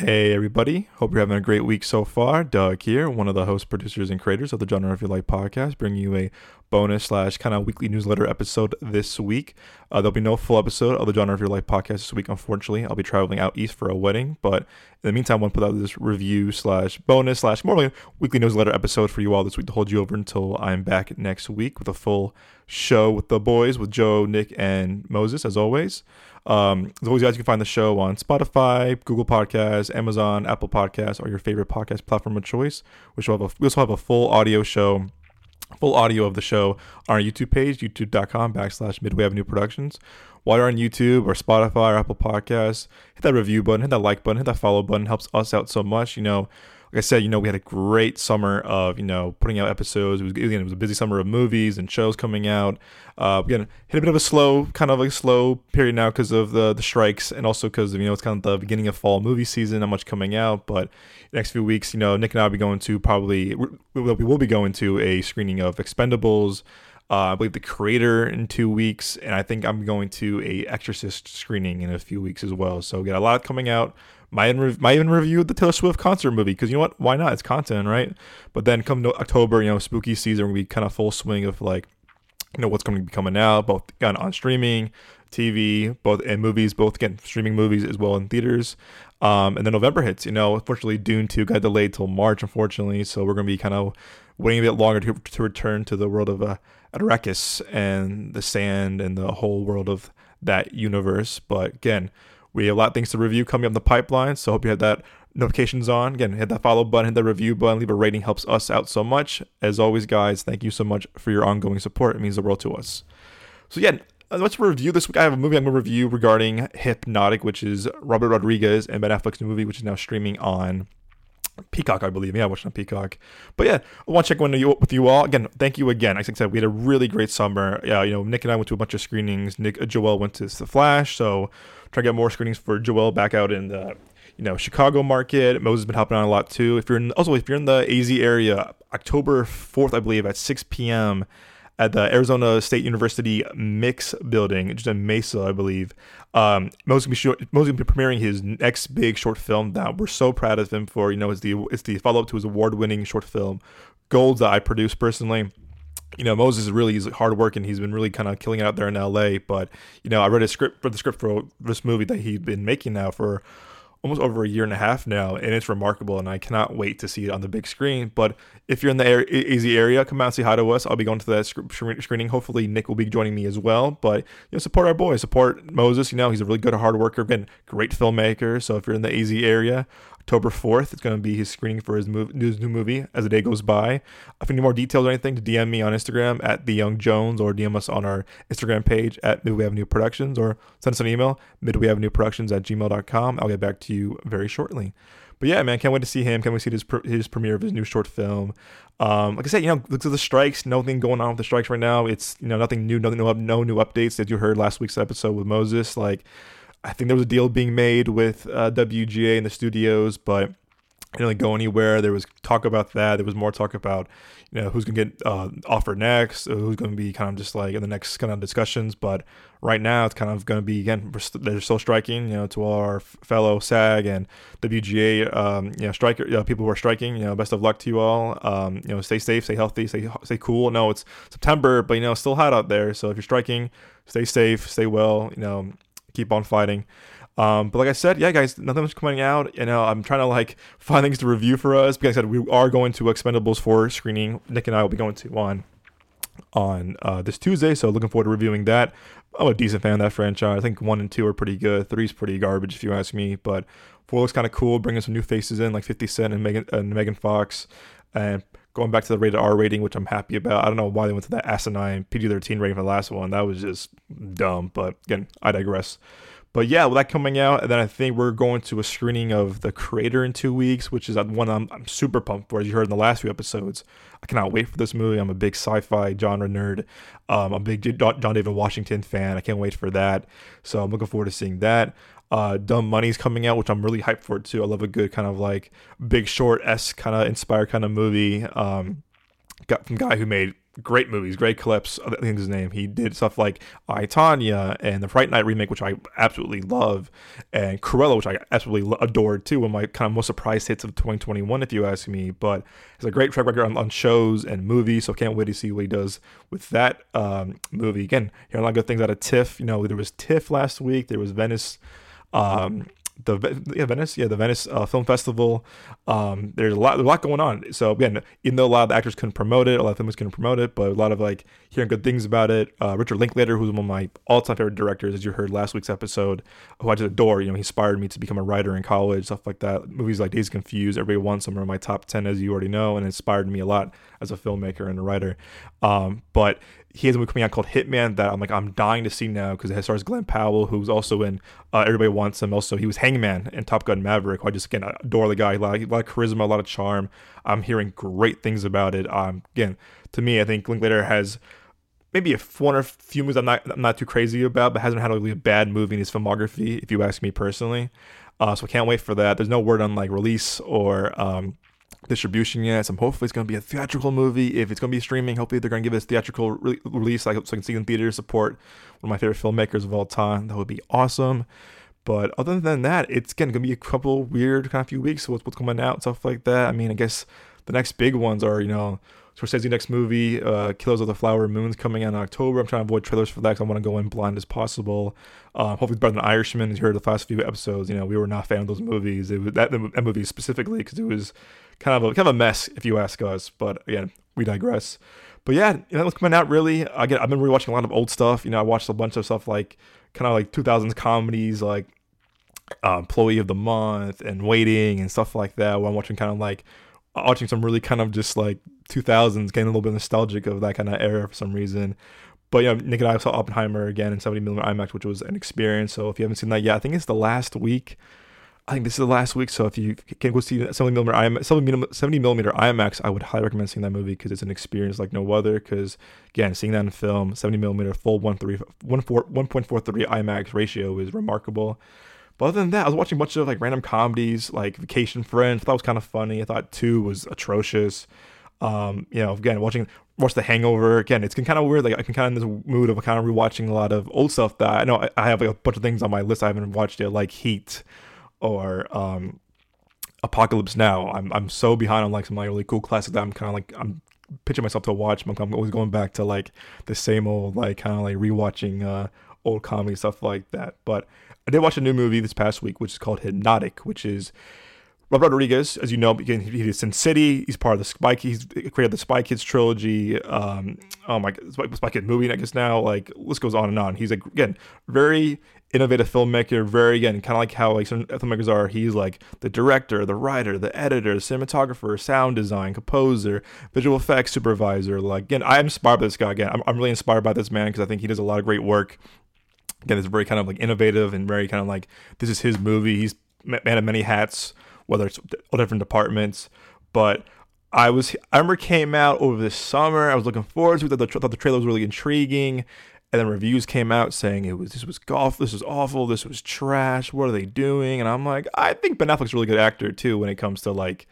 Hey everybody, hope you're having a great week so far. Doug here, one of the host, producers, and creators of the Genre of Your Life podcast, bringing you a bonus slash kind of weekly newsletter episode this week. Uh, there'll be no full episode of the Genre of Your Life podcast this week, unfortunately. I'll be traveling out east for a wedding, but in the meantime, to put out this review slash bonus slash more like weekly newsletter episode for you all this week to hold you over until I'm back next week with a full show with the boys, with Joe, Nick, and Moses, as always. Um, as always, guys, you can find the show on Spotify, Google Podcasts, Amazon, Apple Podcasts, or your favorite podcast platform of choice. Will have a, we also have a full audio show, full audio of the show on our YouTube page, youtube.com backslash Midway Avenue Productions. While you're on YouTube or Spotify or Apple Podcasts, hit that review button, hit that like button, hit that follow button. It helps us out so much. You know, like I said, you know, we had a great summer of, you know, putting out episodes. It was, again, it was a busy summer of movies and shows coming out. Uh, again, hit a bit of a slow, kind of like a slow period now because of the the strikes and also because, you know, it's kind of the beginning of fall movie season, not much coming out. But next few weeks, you know, Nick and I will be going to probably, we will be going to a screening of Expendables. Uh, I believe the creator in two weeks, and I think I'm going to a Exorcist screening in a few weeks as well. So we got a lot coming out might even, might even review the Taylor Swift concert movie because you know what? Why not? It's content, right? But then come to October, you know, spooky season, we be kind of full swing of like, you know, what's going to be coming out, both again on streaming, TV, both in movies, both again streaming movies as well in theaters. Um, and then November hits. You know, unfortunately, Dune two got delayed till March, unfortunately. So we're going to be kind of waiting a bit longer to, to return to the world of uh, Arrakis and the sand and the whole world of that universe. But again, we have a lot of things to review coming up in the pipeline, so hope you had that notifications on. Again, hit that follow button, hit the review button, leave a rating, helps us out so much. As always, guys, thank you so much for your ongoing support. It means the world to us. So, yeah, let's review this week. I have a movie I'm going to review regarding Hypnotic, which is Robert Rodriguez and Ben Affleck's new movie, which is now streaming on Peacock, I believe. Yeah, I watched on Peacock. But yeah, I want to check one with you all. Again, thank you again. Like I said, we had a really great summer. Yeah, you know, Nick and I went to a bunch of screenings. Nick, uh, Joel went to The Flash, so try to get more screenings for Joel back out in the you know Chicago market. Moses has been helping out a lot too. If you're in also if you're in the AZ area, October fourth, I believe, at six p.m. at the Arizona State University Mix Building, just in Mesa, I believe. Um, Moses gonna be premiering his next big short film that we're so proud of him for. You know, it's the it's the follow up to his award winning short film Gold that I produced personally you know, Moses is really he's hard working. He's been really kind of killing it out there in LA. But you know, I read a script for the script for this movie that he's been making now for almost over a year and a half now, and it's remarkable. And I cannot wait to see it on the big screen. But if you're in the AZ area, come out and say hi to us. I'll be going to that screening. Hopefully, Nick will be joining me as well. But you know, support our boy, support Moses. You know, he's a really good hard worker, been great filmmaker. So if you're in the AZ area, October 4th. It's going to be his screening for his, move, his new movie as the day goes by. If you need more details or anything, to DM me on Instagram at the Young Jones or DM us on our Instagram page at Midway Avenue Productions or send us an email, Midway Avenue Productions at gmail.com. I'll get back to you very shortly. But yeah, man, can't wait to see him. Can't wait to see his, his premiere of his new short film. Um, like I said, you know, look at the strikes. Nothing going on with the strikes right now. It's you know nothing new, nothing no, no new updates that you heard last week's episode with Moses. Like I think there was a deal being made with uh, WGA in the studios, but it didn't really go anywhere. There was talk about that. There was more talk about, you know, who's going to get uh, offered next, who's going to be kind of just like in the next kind of discussions. But right now, it's kind of going to be again, they're still striking. You know, to all our fellow SAG and WGA, um, you know, striker you know, people who are striking. You know, best of luck to you all. Um, you know, stay safe, stay healthy, stay stay cool. No, it's September, but you know, still hot out there. So if you're striking, stay safe, stay well. You know keep on fighting. Um, but like I said, yeah, guys, nothing much coming out. You know, I'm trying to like find things to review for us. Because I said we are going to Expendables 4 screening. Nick and I will be going to one on uh, this Tuesday, so looking forward to reviewing that. I'm a decent fan of that franchise. I think one and two are pretty good. Three's pretty garbage if you ask me, but four looks kind of cool, bringing some new faces in like 50 Cent and Megan and Megan Fox, and going back to the rated R rating, which I'm happy about. I don't know why they went to that asinine PG-13 rating for the last one. That was just dumb. But again, I digress. But yeah, with that coming out, and then I think we're going to a screening of The Creator in two weeks, which is one I'm, I'm super pumped for, as you heard in the last few episodes. I cannot wait for this movie. I'm a big sci-fi genre nerd. Um, I'm a big John David Washington fan. I can't wait for that. So I'm looking forward to seeing that. Uh, Dumb Money's coming out, which I'm really hyped for too. I love a good kind of like Big Short s kind of inspired kind of movie. Um, got from guy who made great movies, Craig Gillespie. I think his name. He did stuff like I Tonya and the Fright Night remake, which I absolutely love, and Cruella, which I absolutely adored too. One of my kind of most surprise hits of 2021, if you ask me. But it's a great track record on, on, shows and movies, so can't wait to see what he does with that um, movie. Again, hearing a lot of good things out of TIFF. You know, there was TIFF last week. There was Venice. Um, the yeah Venice yeah the Venice uh, Film Festival. Um, there's a lot a lot going on. So again, even though a lot of actors couldn't promote it, a lot of filmmakers couldn't promote it, but a lot of like hearing good things about it. Uh, Richard Linklater, who's one of my all-time favorite directors, as you heard last week's episode, who I just adore. You know, he inspired me to become a writer in college, stuff like that. Movies like Days Confused, Everybody Wants Some are in my top ten, as you already know, and inspired me a lot as a filmmaker and a writer. Um, but he has a movie coming out called Hitman that I'm like I'm dying to see now because it stars Glen Powell, who's also in uh, Everybody Wants Him. Also, he was Hangman in Top Gun Maverick. I just again adore the guy. A lot, a lot, of charisma, a lot of charm. I'm hearing great things about it. Um, again, to me, I think Linklater has maybe a one or few movies I'm not I'm not too crazy about, but hasn't had a really bad movie in his filmography. If you ask me personally, uh, so I can't wait for that. There's no word on like release or um, distribution yet. So hopefully it's going to be a theatrical movie. If it's going to be streaming, hopefully they're going to give us theatrical re- release so I, so I can see in theater support one of my favorite filmmakers of all time. That would be awesome. But other than that, it's again going to be a couple weird kind of few weeks. What's what's coming out, stuff like that. I mean, I guess the next big ones are you know Scorsese next movie, uh, Killers of the Flower Moon's coming out in October. I'm trying to avoid trailers for that because I want to go in blind as possible. Uh, hopefully, better than Irishman. As you heard the last few episodes, you know we were not a fan of those movies. It was that, that movie specifically because it was kind of a kind of a mess if you ask us. But again, we digress. But yeah, know, it's coming out really. I get. I've been rewatching a lot of old stuff. You know, I watched a bunch of stuff like kind of like 2000s comedies like uh, Employee of the Month and Waiting and stuff like that. Where I'm watching kind of like watching some really kind of just like 2000s, getting a little bit nostalgic of that kind of era for some reason. But yeah, Nick and I saw Oppenheimer again in 70mm IMAX, which was an experience. So if you haven't seen that yet, I think it's the last week I think this is the last week, so if you can go see 70 millimeter IMAX, 70 millimeter IMAX, I would highly recommend seeing that movie because it's an experience like no other. Because again, seeing that in film, 70 millimeter full 1.43 IMAX ratio is remarkable. But other than that, I was watching a bunch of like random comedies, like Vacation Friends. I thought was kind of funny. I thought two was atrocious. Um, you know, again, watching watch The Hangover. Again, it's kind of weird. Like I can kind of in this mood of kind of rewatching a lot of old stuff that I know I, I have like a bunch of things on my list I haven't watched yet, like Heat or um, Apocalypse Now. I'm I'm so behind on like some like really cool classics that I'm kind of like I'm pitching myself to watch. I'm, I'm always going back to like the same old like kind of like rewatching uh, old comedy stuff like that. But I did watch a new movie this past week, which is called Hypnotic, which is Rob Rodriguez, as you know, he did Sin City. He's part of the Spy. He's created the Spy Kids trilogy. Um, oh my, God, Spy Kids movie, I guess now. Like, list goes on and on. He's like again very innovative filmmaker. Very again, kind of like how like some filmmakers are. He's like the director, the writer, the editor, cinematographer, sound design, composer, visual effects supervisor. Like again, I'm inspired by this guy. Again, I'm, I'm really inspired by this man because I think he does a lot of great work. Again, it's very kind of like innovative and very kind of like this is his movie. He's man of many hats whether it's all different departments. But I was I remember came out over the summer. I was looking forward to it. I thought the trailer was really intriguing. And then reviews came out saying it was this was golf, this was awful, this was trash. What are they doing? And I'm like, I think Ben Affleck's a really good actor too when it comes to like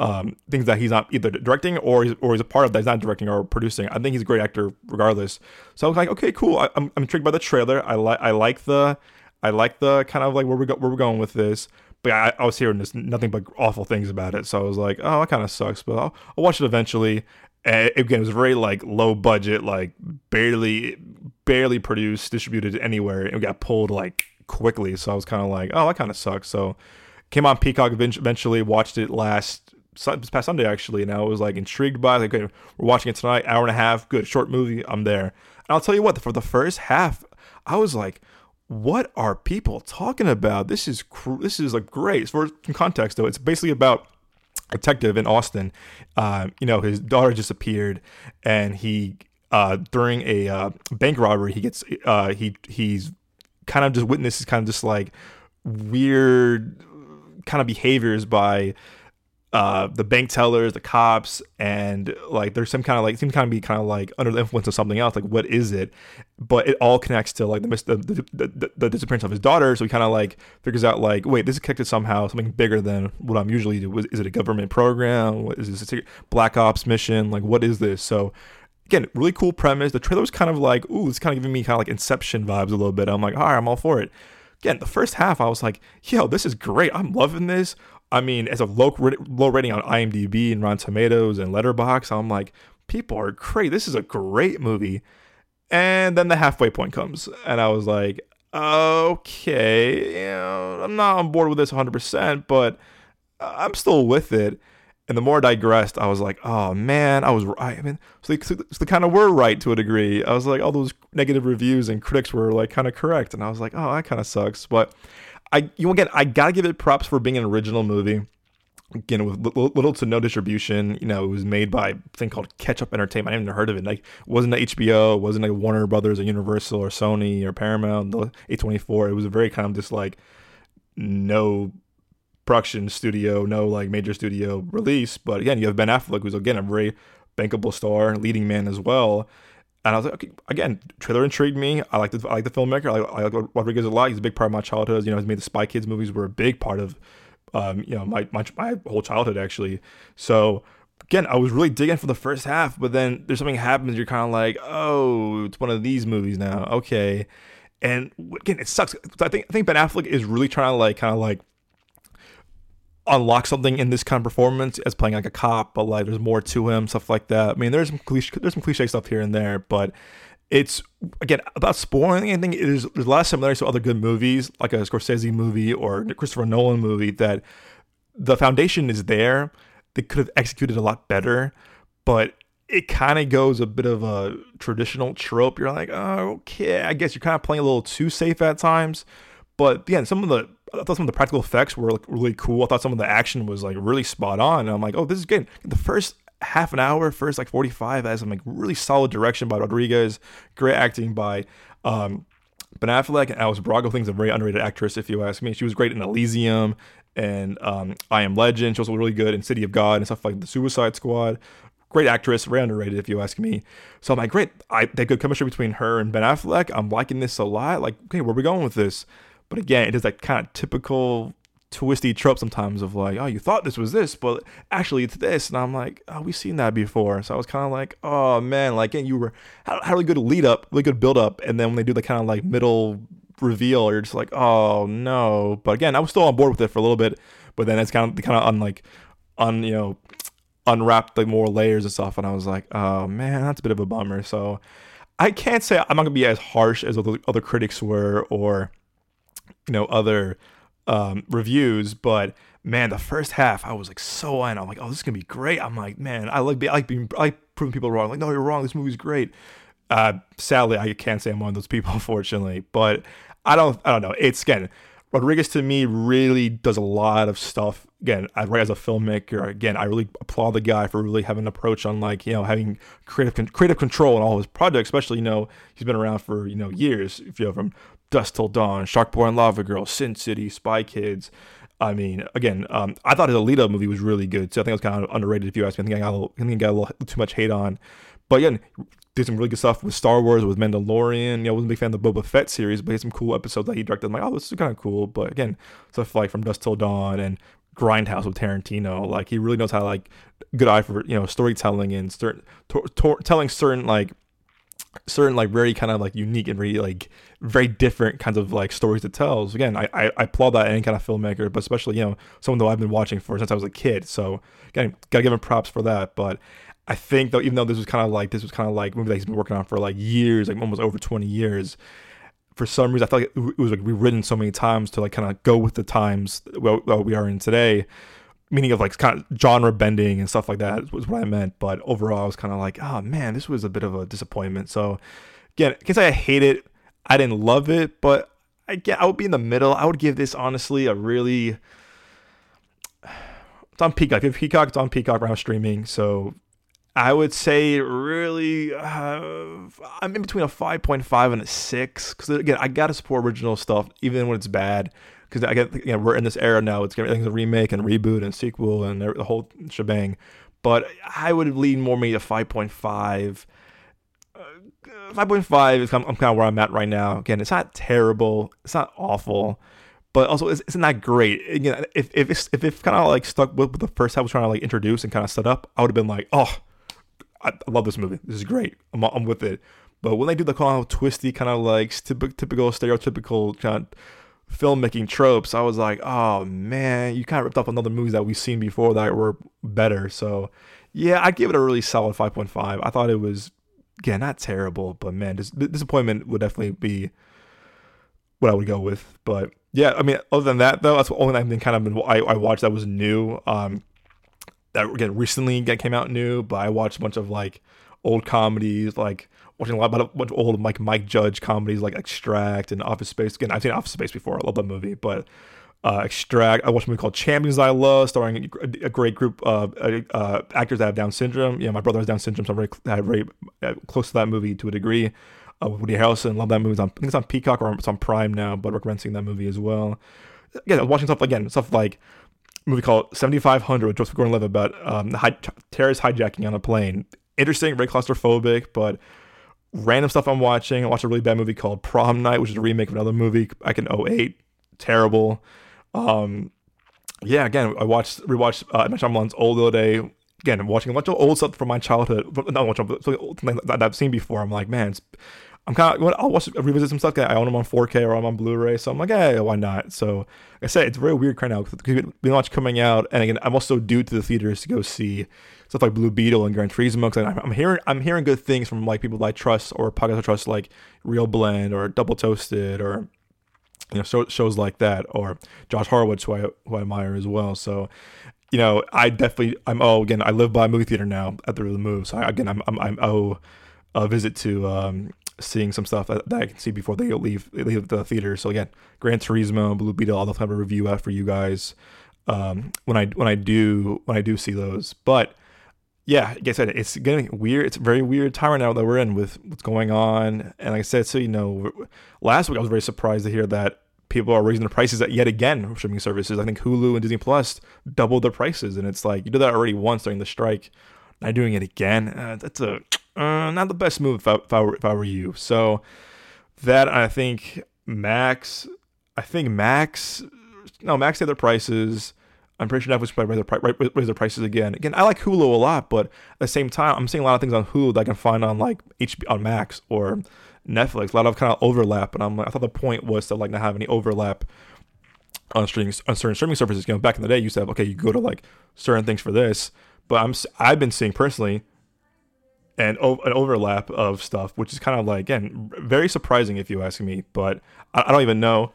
um, things that he's not either directing or he's, or he's a part of that he's not directing or producing. I think he's a great actor regardless. So I was like, okay, cool. I, am I'm, I'm intrigued by the trailer. I like I like the I like the kind of like where we go, where we're going with this but I, I was hearing this nothing but awful things about it. So I was like, oh, that kind of sucks. But I'll, I'll watch it eventually. And again, it was very like low budget, like barely, barely produced, distributed anywhere, it got pulled like quickly. So I was kind of like, oh, that kind of sucks. So came on Peacock eventually, watched it last this past Sunday actually, and I was like intrigued by it. Like, okay, we're watching it tonight, hour and a half, good short movie. I'm there, and I'll tell you what, for the first half, I was like, what are people talking about? This is cr- this is like great. For context though, it's basically about a detective in Austin. Uh, you know, his daughter disappeared, and he uh, during a uh, bank robbery, he gets uh, he he's kind of just witnesses kind of just like weird kind of behaviors by uh, the bank tellers, the cops, and like there's some kind of like seem kind of be kind of like under the influence of something else. Like what is it? But it all connects to like the the, the, the, the disappearance of his daughter. So he kind of like figures out like wait, this is connected somehow something bigger than what I'm usually do. Is it a government program? What is this a black ops mission? Like what is this? So again, really cool premise. The trailer was kind of like, ooh, it's kind of giving me kind of like Inception vibes a little bit. I'm like, all right, I'm all for it. Again, the first half, I was like, yo, this is great. I'm loving this. I mean, as a low low rating on IMDb and Rotten Tomatoes and Letterboxd, I'm like, people are great. This is a great movie. And then the halfway point comes, and I was like, okay, I'm not on board with this 100%, but I'm still with it. And the more I digressed, I was like, oh man, I was right. I mean, so they, so they kind of were right to a degree. I was like, all those negative reviews and critics were like kind of correct. And I was like, oh, that kind of sucks. But I, you again, I gotta give it props for being an original movie. Again, with little to no distribution, you know, it was made by a thing called Ketchup Entertainment. I haven't even heard of it. Like, it wasn't a HBO, it wasn't like Warner Brothers or Universal or Sony or Paramount, the A24. It was a very kind of just like no production studio, no like major studio release. But again, you have Ben Affleck, who's again a very bankable star, leading man as well. And I was like, okay, again, trailer intrigued me. I like the I like the filmmaker. I, I like Rodriguez a lot. He's a big part of my childhood. You know, he's made the Spy Kids movies were a big part of, um, you know, my, my my whole childhood actually. So again, I was really digging for the first half, but then there's something happens. You're kind of like, oh, it's one of these movies now. Okay, and again, it sucks. I think I think Ben Affleck is really trying to like kind of like unlock something in this kind of performance as playing like a cop, but like there's more to him, stuff like that. I mean, there's some cliche, there's some cliche stuff here and there, but it's again about spoiling anything. It is there's a lot of similarities to other good movies, like a Scorsese movie or Christopher Nolan movie. That the foundation is there. They could have executed a lot better, but it kind of goes a bit of a traditional trope. You're like, oh, okay, I guess you're kind of playing a little too safe at times. But again, some of the I thought some of the practical effects were like really cool. I thought some of the action was like really spot on. And I'm like, oh, this is good. The first half an hour, first like 45 has some like really solid direction by Rodriguez, great acting by um, Ben Affleck and Alice Braga. Thing's a very underrated actress, if you ask me. She was great in Elysium and um, I Am Legend. She was really good in City of God and stuff like The Suicide Squad. Great actress, very underrated, if you ask me. So I'm like, great. I that good chemistry between her and Ben Affleck. I'm liking this a lot. Like, okay, where are we going with this? But again, it is that kind of typical twisty trope sometimes of like, oh, you thought this was this, but actually it's this. And I'm like, oh, we've seen that before. So I was kind of like, oh man, like, and you were had, had a really good lead up, really good build up, and then when they do the kind of like middle reveal, you're just like, oh no. But again, I was still on board with it for a little bit, but then it's kind of kind of on like, on you know, unwrapped the more layers and stuff, and I was like, oh man, that's a bit of a bummer. So I can't say I'm not gonna be as harsh as other, other critics were or you know other um, reviews, but man, the first half I was like so in. I'm like, oh, this is gonna be great. I'm like, man, I like I like being I like proving people wrong. like, no, you're wrong. This movie's great. Uh, sadly, I can't say I'm one of those people, unfortunately. But I don't I don't know. It's again, Rodriguez to me really does a lot of stuff. Again, I write as a filmmaker. Again, I really applaud the guy for really having an approach on like you know having creative creative control in all his projects. Especially you know he's been around for you know years. If you know from Dusk Till Dawn, Shark Boy and Lava Girl, Sin City, Spy Kids. I mean, again, um, I thought his Alita movie was really good. So I think it was kind of underrated if you ask me. I think I got a little, I think I got a little too much hate on. But again, did some really good stuff with Star Wars, with Mandalorian. You know, I wasn't a big fan of the Boba Fett series, but he had some cool episodes that he directed. I'm like, oh, this is kind of cool. But again, stuff like From Dusk Till Dawn and Grindhouse with Tarantino. Like he really knows how to like good eye for you know storytelling and certain telling certain like certain like very kind of like unique and very like very different kinds of like stories to tell. So again, I, I, I applaud that any kind of filmmaker, but especially you know someone that I've been watching for since I was a kid. So again, gotta give him props for that. But I think though, even though this was kind of like this was kind of like movie that he's been working on for like years, like almost over twenty years. For some reason, I felt like it was like rewritten so many times to like kind of go with the times that we are in today meaning of like kind of genre bending and stuff like that was what I meant. But overall, I was kind of like, oh man, this was a bit of a disappointment. So again, I can say I hate it. I didn't love it, but I get I would be in the middle. I would give this honestly a really. It's on Peacock. If Peacock, it's on Peacock around streaming. So I would say really, uh, I'm in between a 5.5 and a six because again, I gotta support original stuff even when it's bad because I get you know we're in this era now. It's everything's a remake and reboot and sequel and the whole shebang. But I would lean more maybe to five point five. Uh, five point five is I'm, I'm kind of where I'm at right now. Again, it's not terrible. It's not awful but also it's, it's not great. Again, if if it's if it's kind of like stuck with, the first half was trying to like introduce and kind of set up, I would have been like, oh, I, I love this movie. This is great. I'm, I'm with it. But when they do the kind of twisty, kind of like typical, stereotypical kind of filmmaking tropes, I was like, oh man, you kind of ripped off another movies that we've seen before that were better. So yeah, I give it a really solid 5.5. I thought it was, again, not terrible, but man, dis- disappointment would definitely be what I would go with. But yeah, I mean, other than that though, that's the only thing kind of been, I, I watched that was new. Um, that again recently came out new, but I watched a bunch of like old comedies, like watching a lot about a old like Mike Judge comedies like Extract and Office Space. Again, I've seen Office Space before. I love that movie, but uh, Extract. I watched a movie called Champions I Love, starring a, a great group of uh, uh, actors that have Down syndrome. Yeah, my brother has Down syndrome, so I'm very, very uh, close to that movie to a degree. Uh, Woody Harrelson, love that movie. It's on, I think it's on Peacock or it's on Prime now, but recommend seeing that movie as well. Again, watching stuff again, stuff like movie called 7500 with Joseph Gordon-Levitt about um, high, terrorist hijacking on a plane. Interesting, very claustrophobic, but random stuff I'm watching. I watched a really bad movie called Prom Night, which is a remake of another movie back in 08. Terrible. Um, yeah, again, I watched rewatched uh, M. Shyamalan's Old the other day. Again, I'm watching a bunch of old stuff from my childhood. Not much, something that I've seen before. I'm like, man, I'm kind of I'll watch revisit some stuff. I own them on 4K or I'm on Blu-ray, so I'm like, hey, why not? So, like I said, it's very weird right now because we much coming out, and again, I'm also due to the theaters to go see stuff like Blue Beetle and Gran Turismo. Because I'm hearing I'm hearing good things from like people that I trust or podcasts I trust, like ReelBlend or Double Toasted or you know show, shows like that or Josh Horowitz, who I who I admire as well. So you know, I definitely I'm oh again I live by a movie theater now at the move. So I, again I'm I'm I'm oh a visit to um, seeing some stuff that, that, I can see before they leave they leave the theater. So again, Gran Turismo, Blue Beetle, I'll have a review out for you guys um, when I when I do when I do see those. But yeah, like I said, it's getting weird. It's a very weird time right now that we're in with what's going on. And like I said, so you know, last week I was very surprised to hear that people are raising the prices yet again for streaming services. I think Hulu and Disney Plus doubled their prices, and it's like you did that already once during the strike. Now doing it again, uh, that's a uh, not the best move if I, if I, were, if I were you. So that I think Max, I think Max, no Max had their prices. I'm pretty sure Netflix probably raise their, raise their prices again. Again, I like Hulu a lot, but at the same time, I'm seeing a lot of things on Hulu that I can find on like HBO on Max or Netflix. A lot of kind of overlap, and I'm like, I thought the point was to like not have any overlap on streaming on certain streaming services. You know, back in the day, you have okay, you go to like certain things for this, but I'm I've been seeing personally and an overlap of stuff, which is kind of like again very surprising if you ask me. But I, I don't even know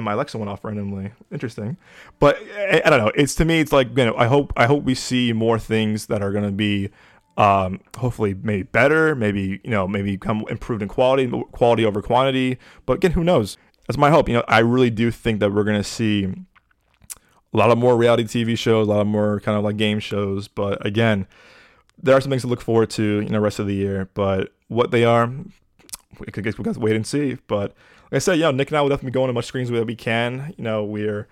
and my Alexa went off randomly. Interesting, but I, I, don't know. It's to me, it's like you know, I hope I hope we see more things that are going to be, um, hopefully maybe better, maybe you know, maybe come improved in quality, quality over quantity. But again, who knows? That's my hope. You know, I really do think that we're going to see a lot of more reality TV shows, a lot of more kind of like game shows. But again, there are some things to look forward to, you know, rest of the year. But what they are, we could we got to wait and see. But like I said, know, Nick and I will definitely go on as much screens that we can. You know, we're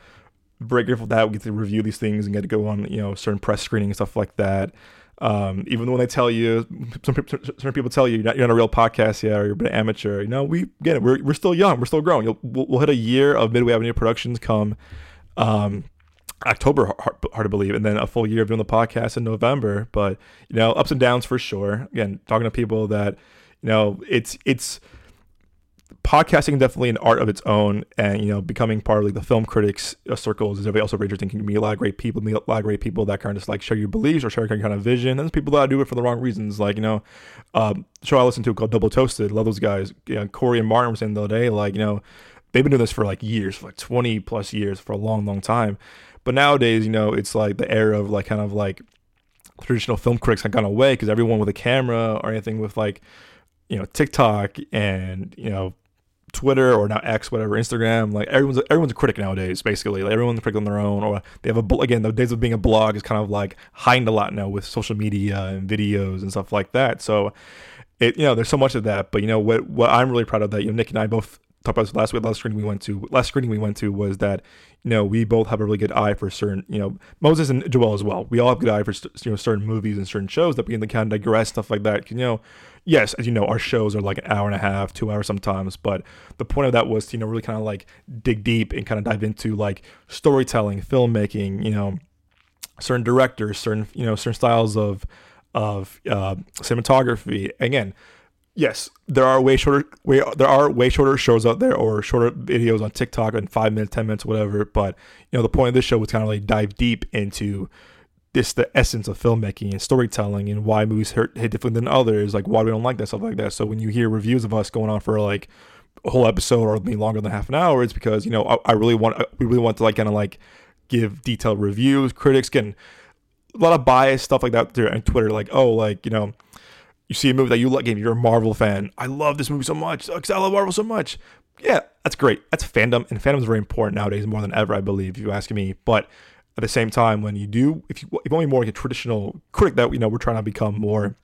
very grateful that we get to review these things and get to go on, you know, certain press screening and stuff like that. Um, even when they tell you, some certain people tell you you're not, you're not a real podcast yet or you're an amateur. You know, we get it. We're, we're still young. We're still growing. We'll, we'll hit a year of Midway Avenue Productions come um, October, hard, hard, to believe, and then a full year of doing the podcast in November. But you know, ups and downs for sure. Again, talking to people that you know, it's it's podcasting definitely an art of its own, and you know, becoming part of like the film critics uh, circles is everybody also interesting. Can meet a lot of great people, meet a lot of great people that kind of just like share your beliefs or share your kind of vision. And there's people that do it for the wrong reasons, like you know, um, show I listened to called Double Toasted. Love those guys. You know, Korey and Martin were saying the other day, like you know, they've been doing this for like years, for like 20 plus years, for a long, long time. But nowadays, you know, it's like the era of like kind of like traditional film critics have gone away because everyone with a camera or anything with like you know TikTok and you know Twitter or now X, whatever, Instagram, like everyone's everyone's a critic nowadays. Basically, like everyone's a critic on their own, or they have a again the days of being a blog is kind of like heightened a lot now with social media and videos and stuff like that. So, it you know there's so much of that, but you know what what I'm really proud of that you know Nick and I both talked about this last week. Last screening we went to, last screening we went to was that you know we both have a really good eye for certain. You know Moses and Joel as well. We all have good eye for you know certain movies and certain shows that begin to kind of digress stuff like that. You know, yes, as you know, our shows are like an hour and a half, two hours sometimes. But the point of that was to you know really kind of like dig deep and kind of dive into like storytelling, filmmaking. You know, certain directors, certain you know certain styles of of uh, cinematography. Again, yes, there are way shorter way there are way shorter shows out there or shorter videos on TikTok in five minutes, ten minutes, whatever. But you know, the point of this show was kind of like dive deep into this the essence of filmmaking and storytelling and why movies hurt hit different than others, like why we don't like that stuff like that. So when you hear reviews of us going on for like a whole episode or maybe longer than half an hour, it's because you know I, I really want we really want to like kind of like give detailed reviews. Critics getting a lot of bias stuff like that there on Twitter, like oh like you know you see a movie that you like, game, you're a Marvel fan. I love this movie so much because I love Marvel so much. Yeah, that's great. That's fandom, and fandom is very important nowadays more than ever, I believe, if you ask me. But at the same time, when you do, if you if only more like a traditional critic that you know we're trying to become more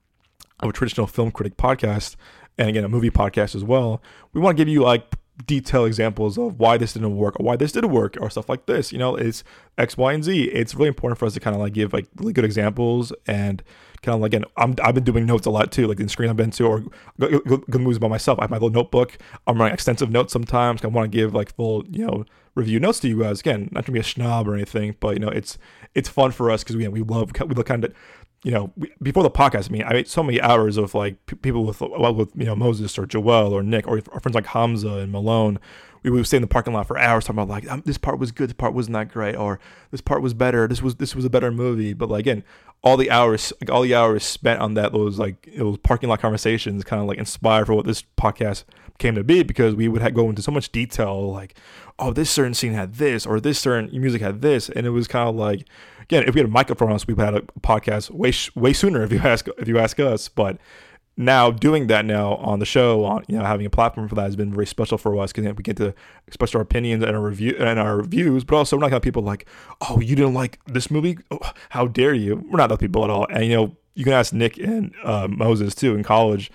of a traditional film critic podcast, and again a movie podcast as well, we want to give you like detailed examples of why this didn't work or why this did work or stuff like this. You know, it's X, Y, and Z. It's really important for us to kind of like give like really good examples and kind of like, again, I'm, I've been doing notes a lot too, like in screen I've been to or good movies by myself. I have my little notebook. I'm writing extensive notes sometimes. I want to give like full, you know, review notes to you guys. Again, not to be a snob or anything, but you know, it's it's fun for us because we we love we look kind of you know, before the podcast, I mean, I made so many hours of like p- people with, well, with you know Moses or Joel or Nick or, or friends like Hamza and Malone. We would stay in the parking lot for hours talking about like um, this part was good, this part wasn't that great, or this part was better, this was this was a better movie. But like again, all the hours, like all the hours spent on that, those like those parking lot conversations, kind of like inspired for what this podcast came to be because we would have, go into so much detail, like, oh, this certain scene had this, or this certain music had this, and it was kind of like again, if we had a microphone on us, we would have had a podcast way way sooner if you ask if you ask us. But now doing that now on the show, on you know having a platform for that has been very special for us because we get to express our opinions and our review and our views. But also, we're not gonna have people like, oh, you didn't like this movie? Oh, how dare you? We're not those people at all. And you know, you can ask Nick and uh, Moses too in college.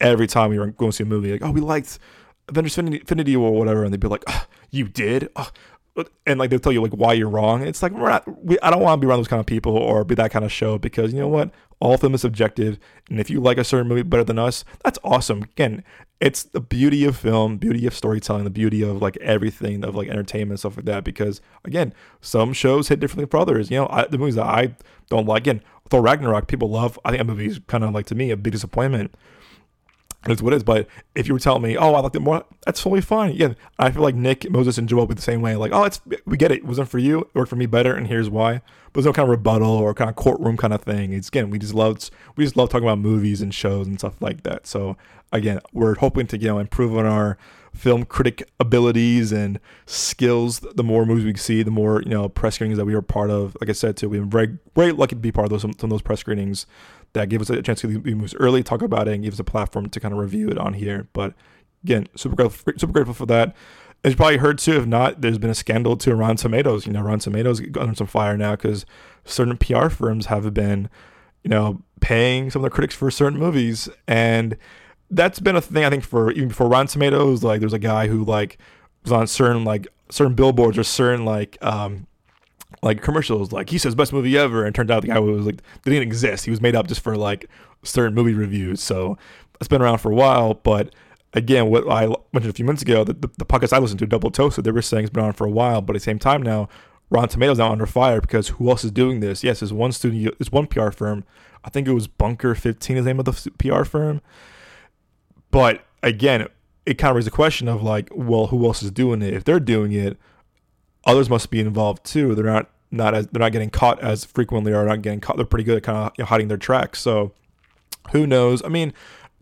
Every time we were going to see a movie, like, oh, we liked Avengers Infinity War or whatever, and they'd be like, oh, you did? Oh, and like they'll tell you like why you're wrong. It's like we're not. We, I don't want to be around those kind of people or be that kind of show because you know what? All film is subjective, and if you like a certain movie better than us, that's awesome. Again, it's the beauty of film, beauty of storytelling, the beauty of like everything of like entertainment stuff like that. Because again, some shows hit differently for others. You know, I, the movies that I don't like, again, Thor Ragnarok, people love. I think that movie is kind of like to me a big disappointment it's what it is. But if you were telling me, oh, I liked it more, that's totally fine. Yeah, I feel like Nick, Moses, and Joel be the same way. Like, oh, it's we get it. It wasn't for you. It worked for me better, and here's why. But there's no kind of rebuttal or kind of courtroom kind of thing. It's again, we just love we just love talking about movies and shows and stuff like that. So again, we're hoping to you know improve on our film critic abilities and skills. The more movies we see, the more you know press screenings that we are part of. Like I said, too, we've been very very lucky to be part of those some, some of those press screenings that gave us a chance to see the movies early, talk about it, and give us a platform to kind of review it on here. But again, super grateful, super grateful for that. As you probably heard too, if not, there's been a scandal to Rotten Tomatoes. You know, Rotten Tomatoes under some fire now because certain PR firms have been, you know, paying some of their critics for certain movies, and that's been a thing I think for even before Rotten Tomatoes. Like, there's a guy who like was on certain like certain billboards or certain like um like commercials like he says best movie ever and turned out the guy was like didn't exist. He was made up just for like certain movie reviews. So it's been around for a while but again what i mentioned a few minutes ago the, the, the podcast i listened to double toasted they were saying it's been on for a while but at the same time now rotten tomatoes now under fire because who else is doing this? Yes there's one studio there's one pr firm. I think it was bunker 15 is the name of the pr firm. But again it kind of raises the question of like well who else is doing it? If they're doing it others must be involved too. They're not not as they're not getting caught as frequently or not getting caught. They're pretty good at kind of you know, hiding their tracks. So who knows? I mean,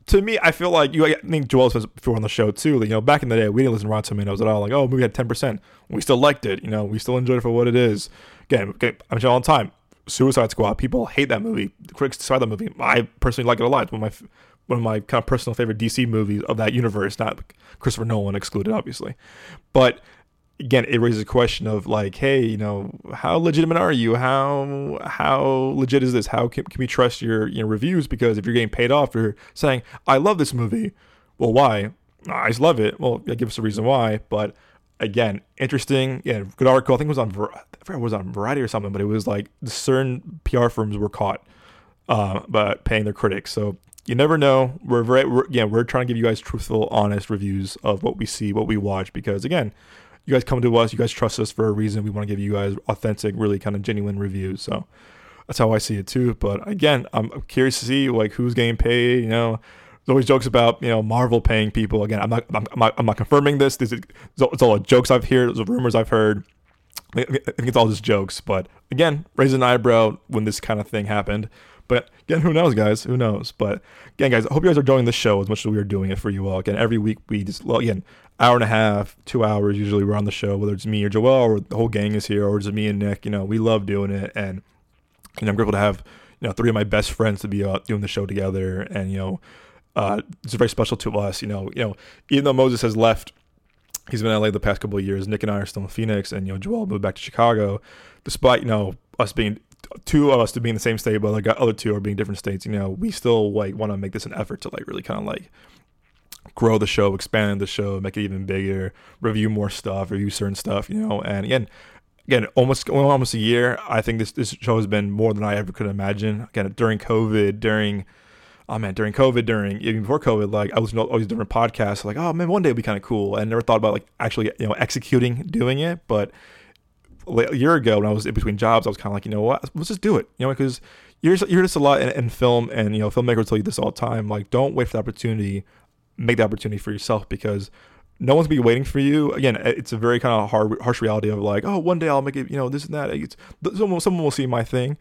to me, I feel like you. I think Joel says before on the show too. you know, back in the day, we didn't listen to Rotten Tomatoes at all. Like, oh, movie had ten percent. We still liked it. You know, we still enjoyed it for what it is. Again, okay, I'm saying all the time. Suicide Squad. People hate that movie. The critics decide that movie. I personally like it a lot. It's one of my one of my kind of personal favorite DC movies of that universe. Not Christopher Nolan excluded, obviously, but again, it raises a question of like, hey, you know, how legitimate are you? How how legit is this? How can, can we trust your you know reviews? Because if you're getting paid off for saying I love this movie, well, why? I just love it. Well, give us a reason why. But again, interesting. Yeah, good article. I think it was on I was on Variety or something, but it was like certain PR firms were caught, uh, but paying their critics. So you never know. We're very, we're, yeah, we're trying to give you guys truthful, honest reviews of what we see, what we watch, because again, you guys come to us, you guys trust us for a reason. We want to give you guys authentic, really kind of genuine reviews. So that's how I see it too. But again, I'm curious to see like who's getting paid. You know, there's always jokes about you know Marvel paying people. Again, I'm not I'm, I'm not, I'm not confirming this. This is it's all jokes I've heard, it's rumors I've heard. I think it's all just jokes. But again, raise an eyebrow when this kind of thing happened. But again, who knows, guys? Who knows? But again, guys, I hope you guys are enjoying the show as much as we are doing it for you all. Again, every week we just well, again hour and a half, two hours usually we're on the show, whether it's me or Joel or the whole gang is here or just me and Nick. You know, we love doing it, and you know, I'm grateful to have you know three of my best friends to be uh, doing the show together, and you know, uh, it's very special to us. You know, you know, even though Moses has left, he's been in LA the past couple of years. Nick and I are still in Phoenix, and you know, Joel moved back to Chicago, despite you know us being two of us to be in the same state, but like other two are being different states. You know, we still like want to make this an effort to like really kind of like grow the show, expand the show, make it even bigger, review more stuff, review certain stuff. You know, and again, again, almost almost a year. I think this this show has been more than I ever could imagine. Again, during COVID, during oh man, during COVID, during even before COVID, like I was always doing podcasts, like oh man, one day it'd be kind of cool. I never thought about like actually you know executing doing it, but a year ago when I was in between jobs, I was kind of like, you know what, let's just do it, you know, because you're just, a lot in, in, film, and you know, filmmakers tell you this all the time, like don't wait for the opportunity, make the opportunity for yourself because no one's gonna be waiting for you. Again, it's a very kind of hard, harsh reality of like, oh, one day I'll make it, you know, this and that. It's, someone, someone will see my thing.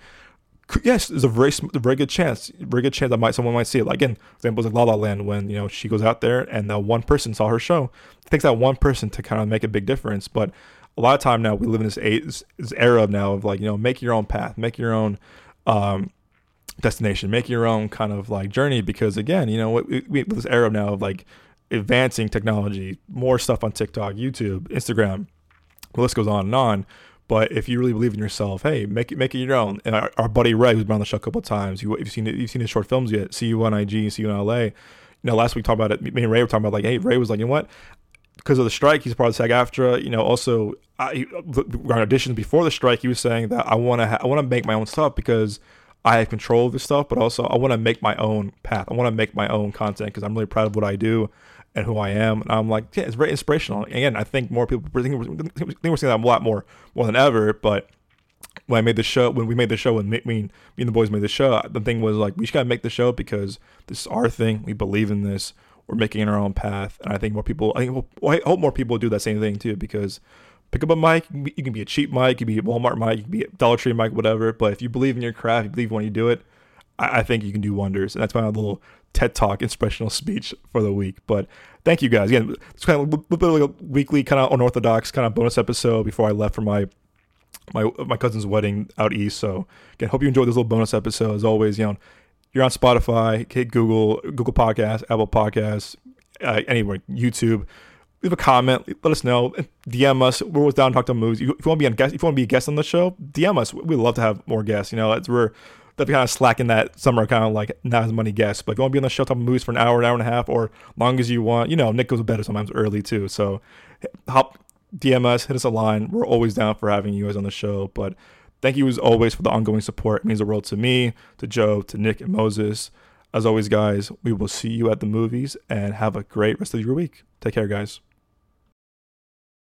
Yes, there's a very, very good chance, very good chance that might someone might see it. Like again, examples like La La Land, when you know she goes out there and the one person saw her show, it takes that one person to kind of make a big difference. But a lot of time now we live in this, age, this era now of like you know make your own path, make your own um, destination, make your own kind of like journey. Because again, you know we, we this era of now of like advancing technology, more stuff on TikTok, YouTube, Instagram, the list goes on and on. But if you really believe in yourself, hey, make it make it your own. And our, our buddy Ray, who's been on the show a couple of times, you, you've seen it, you've seen his short films yet. See you on IG, see you in LA. You know, last week talked about it. Me and Ray were talking about like, hey, Ray was like, you know what? Because of the strike, he's part of SAG-AFTRA. You know, also I, on auditions before the strike, he was saying that I want to ha- I want to make my own stuff because I have control of this stuff, but also I want to make my own path. I want to make my own content because I'm really proud of what I do and who I am. And I'm like, yeah, it's very inspirational. Again, I think more people we're, think we're seeing that a lot more more than ever. But when I made the show, when we made the show, when me, me and the boys made the show, the thing was like, we just gotta make the show because this is our thing. We believe in this we're making our own path. And I think more people, I think well, I hope more people do that same thing too, because pick up a mic. You can be a cheap mic, you can be a Walmart mic, you can be a Dollar Tree mic, whatever. But if you believe in your craft, you believe when you do it, I, I think you can do wonders. And that's my little TED Talk inspirational speech for the week. But thank you guys again. It's kind of a bit like a weekly kind of unorthodox kind of bonus episode before I left for my my my cousin's wedding out east. So again, hope you enjoyed this little bonus episode. As always, you know, you're on Spotify, hit Google, Google Podcasts, Apple Podcasts, uh, anywhere, YouTube. Leave a comment. Let us know. DM us. We're always down to talk to movies. If you want to be a guest, if you want to be a guest on the show, DM us. We'd love to have more guests. You know, it's, we're that kind of slacking that summer, kind of like not as many guests. But if you want to be on the show, talk movies for an hour, an hour and a half, or long as you want, you know, Nick goes to bed sometimes early too. So hop, DM us, hit us a line. We're always down for having you guys on the show. But Thank you as always for the ongoing support. It means the world to me, to Joe, to Nick, and Moses. As always, guys, we will see you at the movies and have a great rest of your week. Take care, guys.